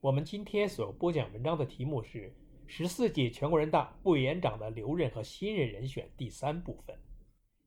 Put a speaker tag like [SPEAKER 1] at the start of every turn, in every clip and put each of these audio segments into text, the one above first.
[SPEAKER 1] 我们今天所播讲文章的题目是十四届全国人大副委员长的留任和新任人选第三部分。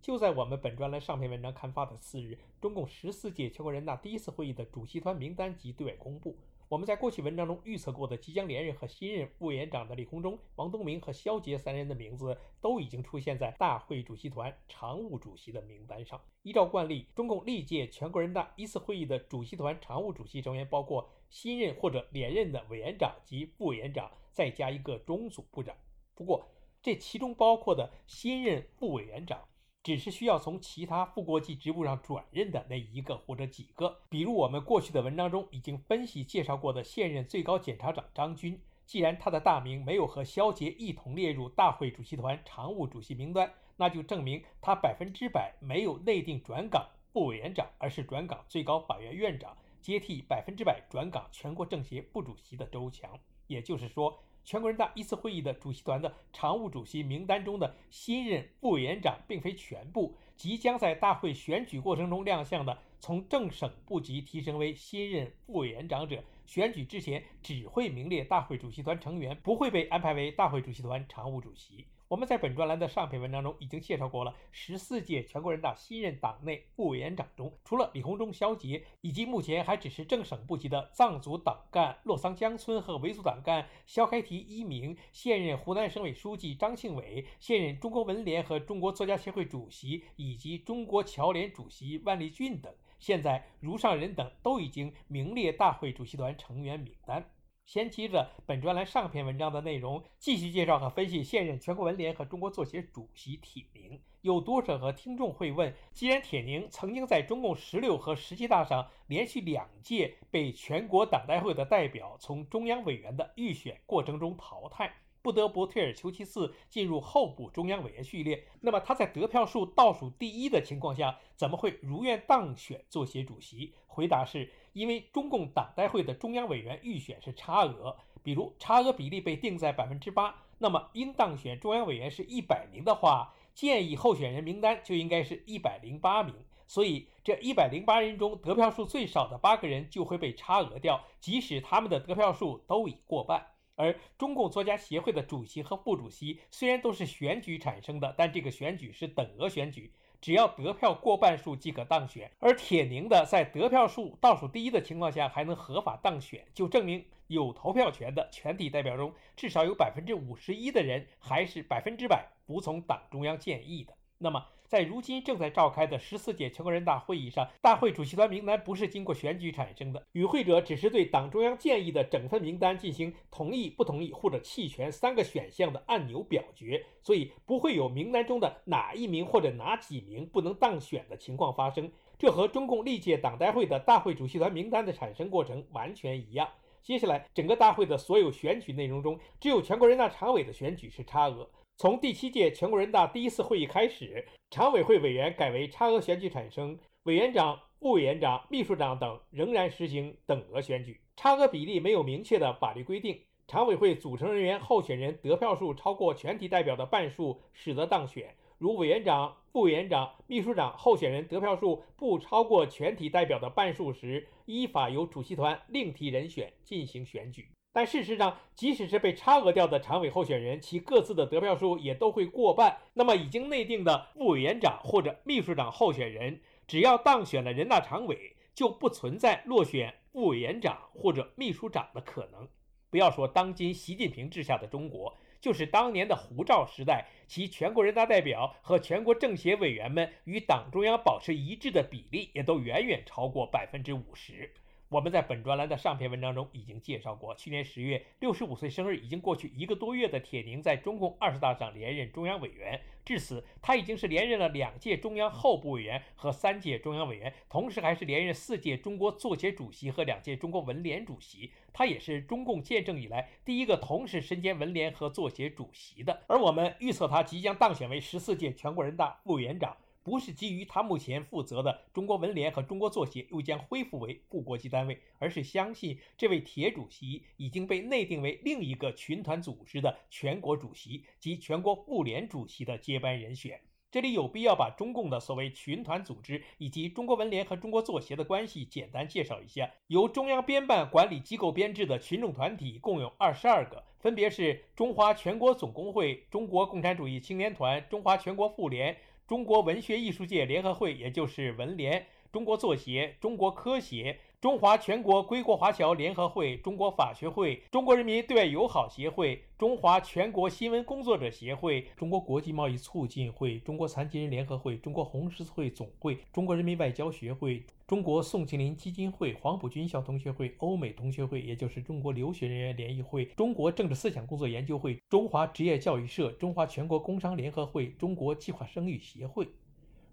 [SPEAKER 1] 就在我们本专栏上篇文章刊发的次日，中共十四届全国人大第一次会议的主席团名单即对外公布。我们在过去文章中预测过的即将连任和新任副委员长的李鸿忠、王东明和肖捷三人的名字都已经出现在大会主席团常务主席的名单上。依照惯例，中共历届全国人大一次会议的主席团常务主席成员包括新任或者连任的委员长及副委员长，再加一个中组部长。不过，这其中包括的新任副委员长。只是需要从其他副国级职务上转任的那一个或者几个，比如我们过去的文章中已经分析介绍过的现任最高检察长张军。既然他的大名没有和肖捷一同列入大会主席团常务主席名单，那就证明他百分之百没有内定转岗副委员长，而是转岗最高法院院长，接替百分之百转岗全国政协副主席的周强。也就是说。全国人大一次会议的主席团的常务主席名单中的新任副委员长，并非全部即将在大会选举过程中亮相的，从正省部级提升为新任副委员长者，选举之前只会名列大会主席团成员，不会被安排为大会主席团常务主席。我们在本专栏的上篇文章中已经介绍过了，十四届全国人大新任党内副委员长中，除了李鸿忠、肖捷，以及目前还只是正省部级的藏族党干洛桑江村和维族党干肖开提一鸣，现任湖南省委书记张庆伟，现任中国文联和中国作家协会主席以及中国侨联主席万立俊等，现在如上人等都已经名列大会主席团成员名单。先接着本专栏上篇文章的内容，继续介绍和分析现任全国文联和中国作协主席铁凝。有读者和听众会问：既然铁凝曾经在中共十六和十七大上连续两届被全国党代会的代表从中央委员的预选过程中淘汰，不得不退而求其次进入候补中央委员序列，那么他在得票数倒数第一的情况下，怎么会如愿当选作协主席？回答是。因为中共党代会的中央委员预选是差额，比如差额比例被定在百分之八，那么应当选中央委员是一百名的话，建议候选人名单就应该是一百零八名。所以这一百零八人中得票数最少的八个人就会被差额掉，即使他们的得票数都已过半。而中共作家协会的主席和副主席虽然都是选举产生的，但这个选举是等额选举。只要得票过半数即可当选，而铁凝的在得票数倒数第一的情况下还能合法当选，就证明有投票权的全体代表中，至少有百分之五十一的人还是百分之百服从党中央建议的。那么，在如今正在召开的十四届全国人大会议上，大会主席团名单不是经过选举产生的，与会者只是对党中央建议的整份名单进行同意、不同意或者弃权三个选项的按钮表决，所以不会有名单中的哪一名或者哪几名不能当选的情况发生。这和中共历届党代会的大会主席团名单的产生过程完全一样。接下来，整个大会的所有选举内容中，只有全国人大常委的选举是差额。从第七届全国人大第一次会议开始，常委会委员改为差额选举产生，委员长、副委员长、秘书长等仍然实行等额选举。差额比例没有明确的法律规定，常委会组成人员候选人得票数超过全体代表的半数，使得当选。如委员长、副委员长、秘书长候选人得票数不超过全体代表的半数时，依法由主席团另提人选进行选举。但事实上，即使是被差额掉的常委候选人，其各自的得票数也都会过半。那么，已经内定的副委员长或者秘书长候选人，只要当选了人大常委，就不存在落选副委员长或者秘书长的可能。不要说当今习近平治下的中国，就是当年的胡赵时代，其全国人大代表和全国政协委员们与党中央保持一致的比例，也都远远超过百分之五十。我们在本专栏的上篇文章中已经介绍过，去年十月六十五岁生日已经过去一个多月的铁凝，在中共二十大上连任中央委员，至此他已经是连任了两届中央候补委员和三届中央委员，同时还是连任四届中国作协主席和两届中国文联主席。他也是中共建政以来第一个同时身兼文联和作协主席的。而我们预测他即将当选为十四届全国人大副委员长。不是基于他目前负责的中国文联和中国作协又将恢复为副国际单位，而是相信这位铁主席已经被内定为另一个群团组织的全国主席及全国妇联主席的接班人选。这里有必要把中共的所谓群团组织以及中国文联和中国作协的关系简单介绍一下。由中央编办管理机构编制的群众团体共有二十二个，分别是中华全国总工会、中国共产主义青年团、中华全国妇联。中国文学艺术界联合会，也就是文联，中国作协、中国科协。中华全国归国华侨联合会、中国法学会、中国人民对外友好协会、中华全国新闻工作者协会、中国国际贸易促进会、中国残疾人联合会、中国红十字会总会、中国人民外交学会、中国宋庆龄基金会、黄埔军校同学会、欧美同学会，也就是中国留学人员联谊会、中国政治思想工作研究会、中华职业教育社、中华全国工商联合会、中国计划生育协会。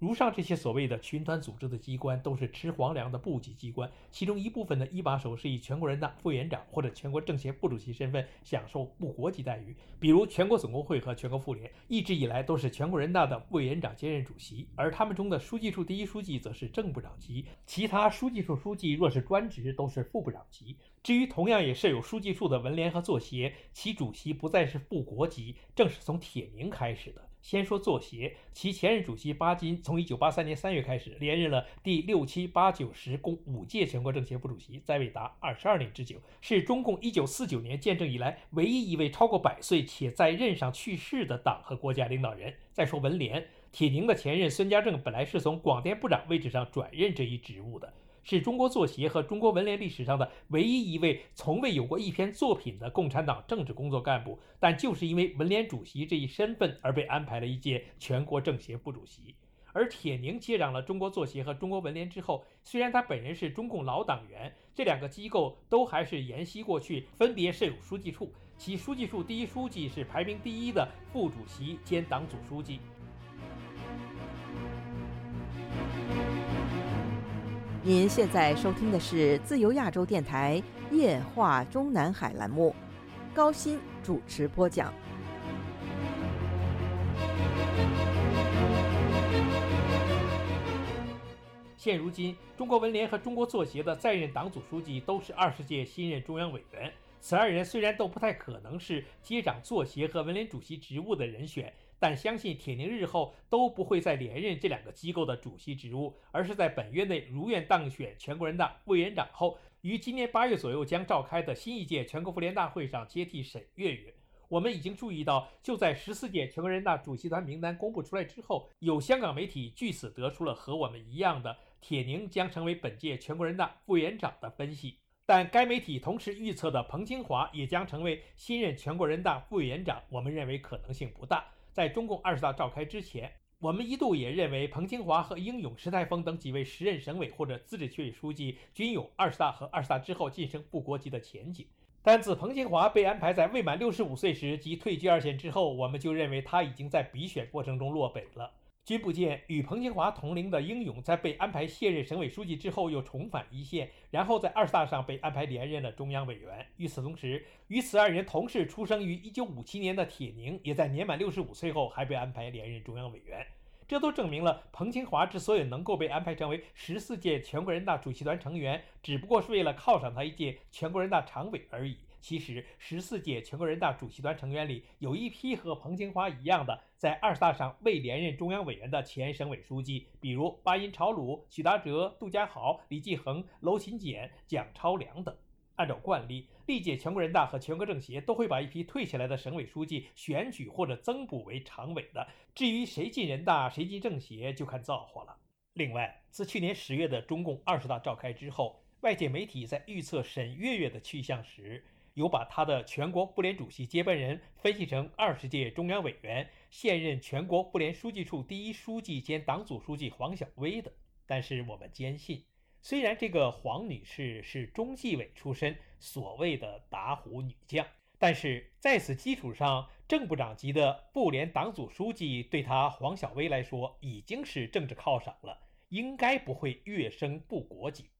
[SPEAKER 1] 如上这些所谓的群团组织的机关，都是吃皇粮的部级机关，其中一部分的一把手是以全国人大副委员长或者全国政协副主席身份享受部国级待遇，比如全国总工会和全国妇联，一直以来都是全国人大的副委员长兼任主席，而他们中的书记处第一书记则是正部长级，其他书记处书记若是专职都是副部长级。至于同样也设有书记处的文联和作协，其主席不再是副国级，正是从铁凝开始的。先说作协，其前任主席巴金从一九八三年三月开始连任了第六、七、八、九、十共五届全国政协副主席，在位达二十二年之久，是中共一九四九年建政以来唯一一位超过百岁且在任上去世的党和国家领导人。再说文联，铁凝的前任孙家正本来是从广电部长位置上转任这一职务的。是中国作协和中国文联历史上的唯一一位从未有过一篇作品的共产党政治工作干部，但就是因为文联主席这一身份而被安排了一届全国政协副主席。而铁凝接掌了中国作协和中国文联之后，虽然他本人是中共老党员，这两个机构都还是沿袭过去，分别设有书记处，其书记处第一书记是排名第一的副主席兼党组书记。
[SPEAKER 2] 您现在收听的是自由亚洲电台夜话中南海栏目，高鑫主持播讲。
[SPEAKER 1] 现如今，中国文联和中国作协的在任党组书记都是二十届新任中央委员，此二人虽然都不太可能是接掌作协和文联主席职务的人选。但相信铁凝日后都不会再连任这两个机构的主席职务，而是在本月内如愿当选全国人大委员长后，于今年八月左右将召开的新一届全国妇联大会上接替沈月月。我们已经注意到，就在十四届全国人大主席团名单公布出来之后，有香港媒体据此得出了和我们一样的铁凝将成为本届全国人大副委员长的分析。但该媒体同时预测的彭清华也将成为新任全国人大副委员长，我们认为可能性不大。在中共二十大召开之前，我们一度也认为彭清华和英勇、石泰峰等几位时任省委或者自治区委书记均有二十大和二十大之后晋升副国级的前景。但自彭清华被安排在未满六十五岁时即退居二线之后，我们就认为他已经在比选过程中落北了。君不见，与彭清华同龄的英勇，在被安排卸任省委书记之后，又重返一线，然后在二十大上被安排连任了中央委员。与此同时，与此二人同是出生于一九五七年的铁凝，也在年满六十五岁后还被安排连任中央委员。这都证明了，彭清华之所以能够被安排成为十四届全国人大主席团成员，只不过是为了犒赏他一届全国人大常委而已。其实，十四届全国人大主席团成员里有一批和彭清华一样的，在二十大上未连任中央委员的前省委书记，比如巴音朝鲁、许达哲、杜家豪、李继恒、娄勤俭、蒋超良等。按照惯例，历届全国人大和全国政协都会把一批退下来的省委书记选举或者增补为常委的。至于谁进人大、谁进政协，就看造化了。另外，自去年十月的中共二十大召开之后，外界媒体在预测沈月月的去向时，有把他的全国妇联主席接班人分析成二十届中央委员、现任全国妇联书记处第一书记兼党组书记黄晓薇的，但是我们坚信，虽然这个黄女士是中纪委出身，所谓的打虎女将，但是在此基础上，正部长级的妇联党组书记对她黄小薇来说已经是政治靠赏了，应该不会跃升部国级。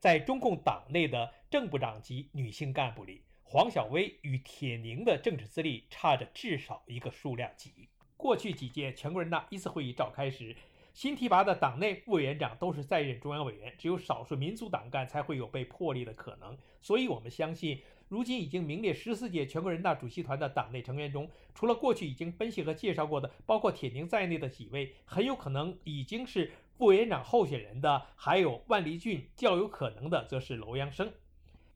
[SPEAKER 1] 在中共党内的正部长级女性干部里，黄小薇与铁凝的政治资历差着至少一个数量级。过去几届全国人大一次会议召开时，新提拔的党内副委员长都是在任中央委员，只有少数民族党干才会有被破例的可能。所以，我们相信，如今已经名列十四届全国人大主席团的党内成员中，除了过去已经分析和介绍过的，包括铁凝在内的几位，很有可能已经是副委员长候选人的，还有万立俊，较有可能的则是楼阳生。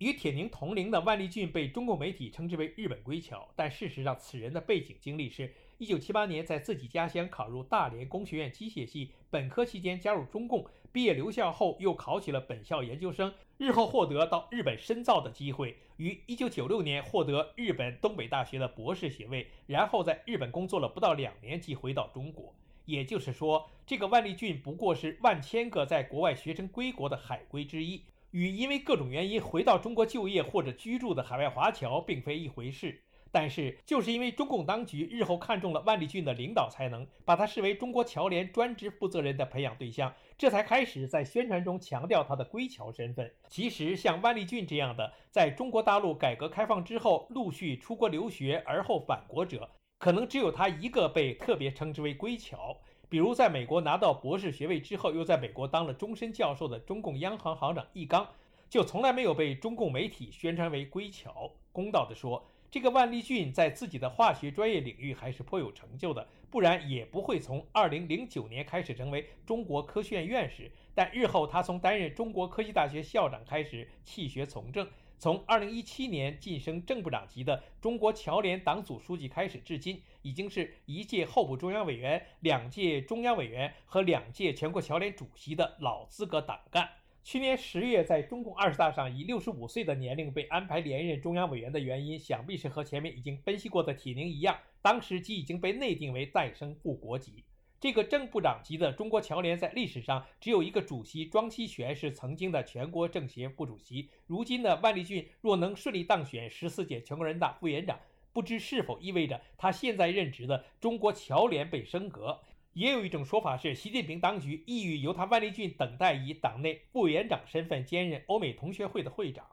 [SPEAKER 1] 与铁凝同龄的万立俊被中共媒体称之为“日本归侨”，但事实上，此人的背景经历是。一九七八年，在自己家乡考入大连工学院机械系，本科期间加入中共，毕业留校后又考取了本校研究生，日后获得到日本深造的机会，于一九九六年获得日本东北大学的博士学位，然后在日本工作了不到两年即回到中国。也就是说，这个万立俊不过是万千个在国外学成归国的海归之一，与因为各种原因回到中国就业或者居住的海外华侨并非一回事。但是，就是因为中共当局日后看中了万立俊的领导才能，把他视为中国侨联专职负责人的培养对象，这才开始在宣传中强调他的归侨身份。其实，像万立俊这样的，在中国大陆改革开放之后陆续出国留学而后返国者，可能只有他一个被特别称之为归侨。比如，在美国拿到博士学位之后，又在美国当了终身教授的中共央行行长易纲，就从来没有被中共媒体宣传为归侨。公道地说。这个万立俊在自己的化学专业领域还是颇有成就的，不然也不会从二零零九年开始成为中国科学院院士。但日后他从担任中国科技大学校长开始弃学从政，从二零一七年晋升正部长级的中国侨联党组书记开始，至今已经是一届候补中央委员、两届中央委员和两届全国侨联主席的老资格党干。去年十月，在中共二十大上以六十五岁的年龄被安排连任中央委员的原因，想必是和前面已经分析过的铁凝一样，当时即已经被内定为再生副国级。这个正部长级的中国侨联在历史上只有一个主席，庄希全是曾经的全国政协副主席。如今的万立俊若能顺利当选十四届全国人大副委员长，不知是否意味着他现在任职的中国侨联被升格？也有一种说法是，习近平当局意欲由他万立俊等待以党内副委员长身份兼任欧美同学会的会长。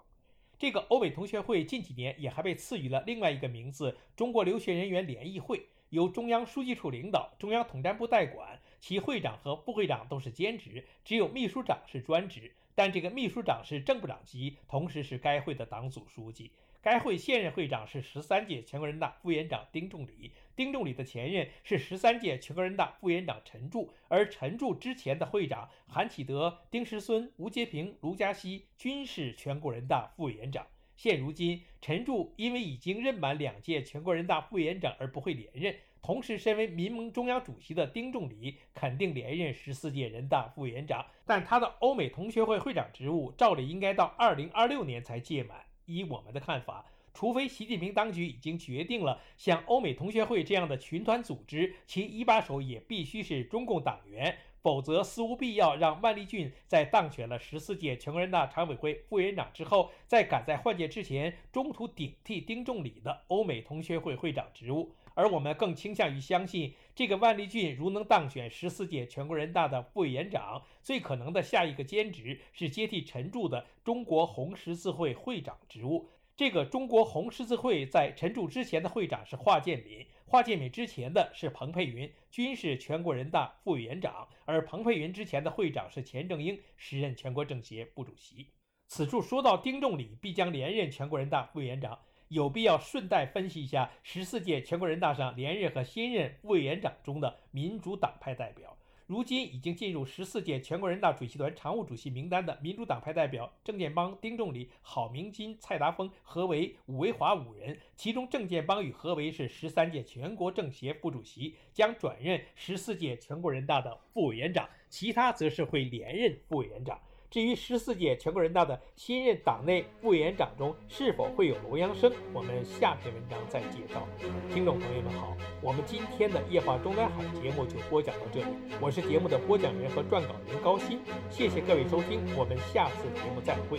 [SPEAKER 1] 这个欧美同学会近几年也还被赐予了另外一个名字——中国留学人员联谊会，由中央书记处领导，中央统战部代管，其会长和副会长都是兼职，只有秘书长是专职。但这个秘书长是正部长级，同时是该会的党组书记。该会现任会长是十三届全国人大副委员长丁仲礼。丁仲礼的前任是十三届全国人大副委员长陈柱，而陈柱之前的会长韩启德、丁石孙、吴阶平、卢嘉锡均是全国人大副委员长。现如今，陈柱因为已经任满两届全国人大副委员长而不会连任，同时身为民盟中央主席的丁仲礼肯定连任十四届人大副委员长，但他的欧美同学会会长职务照理应该到二零二六年才届满。依我们的看法。除非习近平当局已经决定了像欧美同学会这样的群团组织，其一把手也必须是中共党员，否则似无必要让万立俊在当选了十四届全国人大常委会副委员长之后，再赶在换届之前中途顶替丁仲礼的欧美同学会会长职务。而我们更倾向于相信，这个万立俊如能当选十四届全国人大的副委员长，最可能的下一个兼职是接替陈柱的中国红十字会会长职务。这个中国红十字会在陈柱之前的会长是华建敏，华建敏之前的是彭佩云，均是全国人大副委员长。而彭佩云之前的会长是钱正英，时任全国政协副主席。此处说到丁仲礼必将连任全国人大副委员长，有必要顺带分析一下十四届全国人大上连任和新任副委员长中的民主党派代表。如今已经进入十四届全国人大主席团常务主席名单的民主党派代表郑建邦、丁仲礼、郝明金、蔡达峰、何为、武维华五人，其中郑建邦与何为是十三届全国政协副主席，将转任十四届全国人大的副委员长，其他则是会连任副委员长。至于十四届全国人大的新任党内副委员长中是否会有罗阳生，我们下篇文章再介绍。听众朋友们好，我们今天的夜话中南海节目就播讲到这里，我是节目的播讲人和撰稿人高鑫，谢谢各位收听，我们下次节目再会。